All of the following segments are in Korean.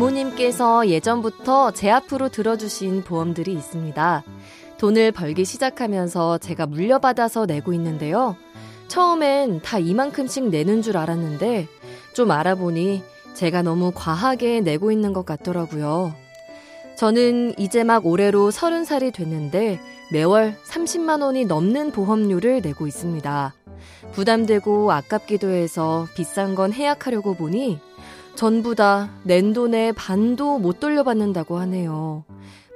부모님께서 예전부터 제 앞으로 들어주신 보험들이 있습니다. 돈을 벌기 시작하면서 제가 물려받아서 내고 있는데요. 처음엔 다 이만큼씩 내는 줄 알았는데 좀 알아보니 제가 너무 과하게 내고 있는 것 같더라고요. 저는 이제 막 올해로 30살이 됐는데 매월 30만 원이 넘는 보험료를 내고 있습니다. 부담되고 아깝기도 해서 비싼 건 해약하려고 보니 전부 다 낸 돈의 반도 못 돌려받는다고 하네요.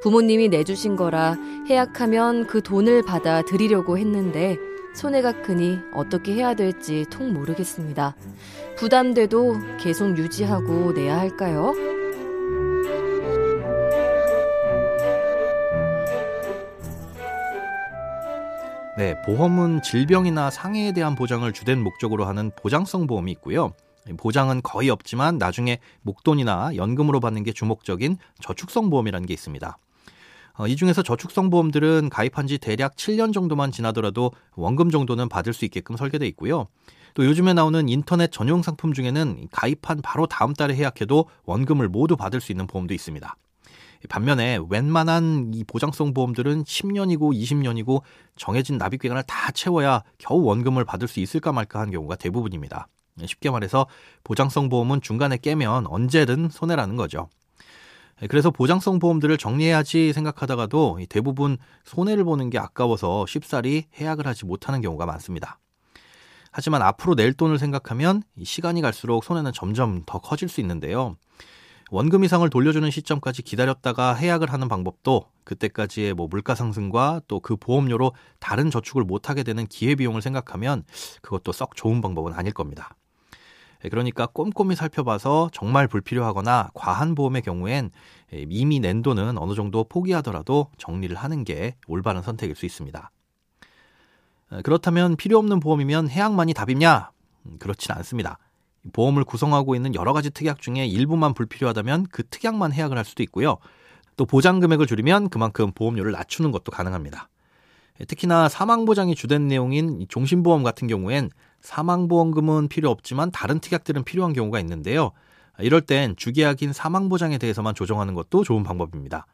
부모님이 내주신 거라 해약하면 그 돈을 받아 드리려고 했는데 손해가 크니 어떻게 해야 될지 통 모르겠습니다. 부담돼도 계속 유지하고 내야 할까요? 네, 보험은 질병이나 상해에 대한 보장을 주된 목적으로 하는 보장성 보험이 있고요. 보장은 거의 없지만 나중에 목돈이나 연금으로 받는 게 주목적인 저축성 보험이라는 게 있습니다. 어, 이 중에서 저축성 보험들은 가입한 지 대략 7년 정도만 지나더라도 원금 정도는 받을 수 있게끔 설계돼 있고요. 또 요즘에 나오는 인터넷 전용 상품 중에는 가입한 바로 다음 달에 해약해도 원금을 모두 받을 수 있는 보험도 있습니다. 반면에 웬만한 이 보장성 보험들은 10년이고 20년이고 정해진 납입 기간을 다 채워야 겨우 원금을 받을 수 있을까 말까 한 경우가 대부분입니다. 쉽게 말해서 보장성 보험은 중간에 깨면 언제든 손해라는 거죠. 그래서 보장성 보험들을 정리해야지 생각하다가도 대부분 손해를 보는 게 아까워서 쉽사리 해약을 하지 못하는 경우가 많습니다. 하지만 앞으로 낼 돈을 생각하면 시간이 갈수록 손해는 점점 더 커질 수 있는데요. 원금 이상을 돌려주는 시점까지 기다렸다가 해약을 하는 방법도 그때까지의 뭐 물가 상승과 또 그 보험료로 다른 저축을 못하게 되는 기회비용을 생각하면 그것도 썩 좋은 방법은 아닐 겁니다. 예, 그러니까 꼼꼼히 살펴봐서 정말 불필요하거나 과한 보험의 경우엔 예, 이미 낸 돈은 어느 정도 포기하더라도 정리를 하는 게 올바른 선택일 수 있습니다. 예, 그렇다면 필요 없는 보험이면 해약만이 답이냐? 음, 그렇진 않습니다. 보험을 구성하고 있는 여러 가지 특약 중에 일부만 불필요하다면 그 특약만 해약을 할 수도 있고요. 또 보장 금액을 줄이면 그만큼 보험료를 낮추는 것도 가능합니다. 특히나 사망보장이 주된 내용인 종신보험 같은 경우엔 사망보험금은 필요 없지만 다른 특약들은 필요한 경우가 있는데요. 이럴 땐 주계약인 사망보장에 대해서만 조정하는 것도 좋은 방법입니다.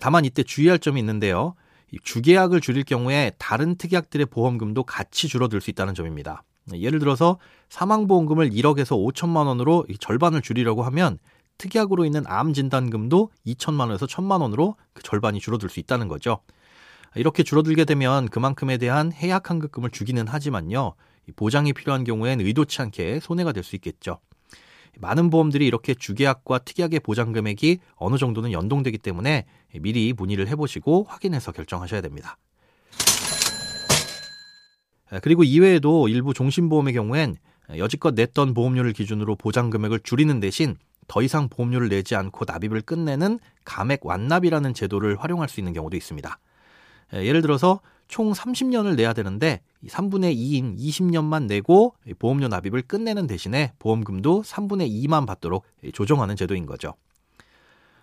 다만 이때 주의할 점이 있는데요. 주계약을 줄일 경우에 다른 특약들의 보험금도 같이 줄어들 수 있다는 점입니다. 예를 들어서 사망보험금을 1억에서 5천만 원으로 절반을 줄이려고 하면 특약으로 있는 암 진단금도 2천만 원에서 1천만 원으로 그 절반이 줄어들 수 있다는 거죠. 이렇게 줄어들게 되면 그만큼에 대한 해약 환급금을 주기는 하지만요. 보장이 필요한 경우엔 의도치 않게 손해가 될 수 있겠죠. 많은 보험들이 이렇게 주계약과 특약의 보장 금액이 어느 정도는 연동되기 때문에 미리 문의를 해보시고 확인해서 결정하셔야 됩니다. 그리고 이외에도 일부 종신보험의 경우엔 여지껏 냈던 보험료를 기준으로 보장 금액을 줄이는 대신 더 이상 보험료를 내지 않고 납입을 끝내는 감액 완납이라는 제도를 활용할 수 있는 경우도 있습니다. 예를 들어서 총 30년을 내야 되는데 3분의 2인 20년만 내고 보험료 납입을 끝내는 대신에 보험금도 3분의 2만 받도록 조정하는 제도인 거죠.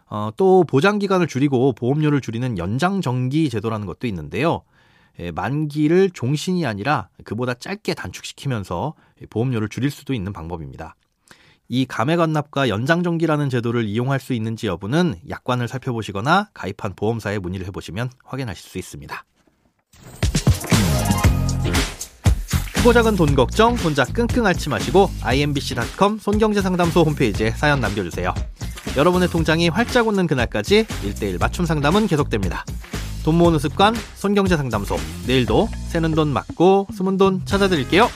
어, 또 보장 기간을 줄이고 보험료를 줄이는 연장 정기 제도라는 것도 있는데요. 만기를 종신이 아니라 그보다 짧게 단축시키면서 보험료를 줄일 수도 있는 방법입니다. 이 감액 완납과 연장 정기라는 제도를 이용할 수 있는지 여부는 약관을 살펴보시거나 가입한 보험사에 문의를 해보시면 확인하실 수 있습니다. 크고 작은 돈 걱정 혼자 끙끙 앓지 마시고 imbc.com 손경제상담소 홈페이지에 사연 남겨주세요. 여러분의 통장이 활짝 웃는 그날까지 1대1 맞춤 상담은 계속됩니다. 돈 모으는 습관 손경제상담소 내일도 새는 돈 맞고 숨은 돈 찾아드릴게요.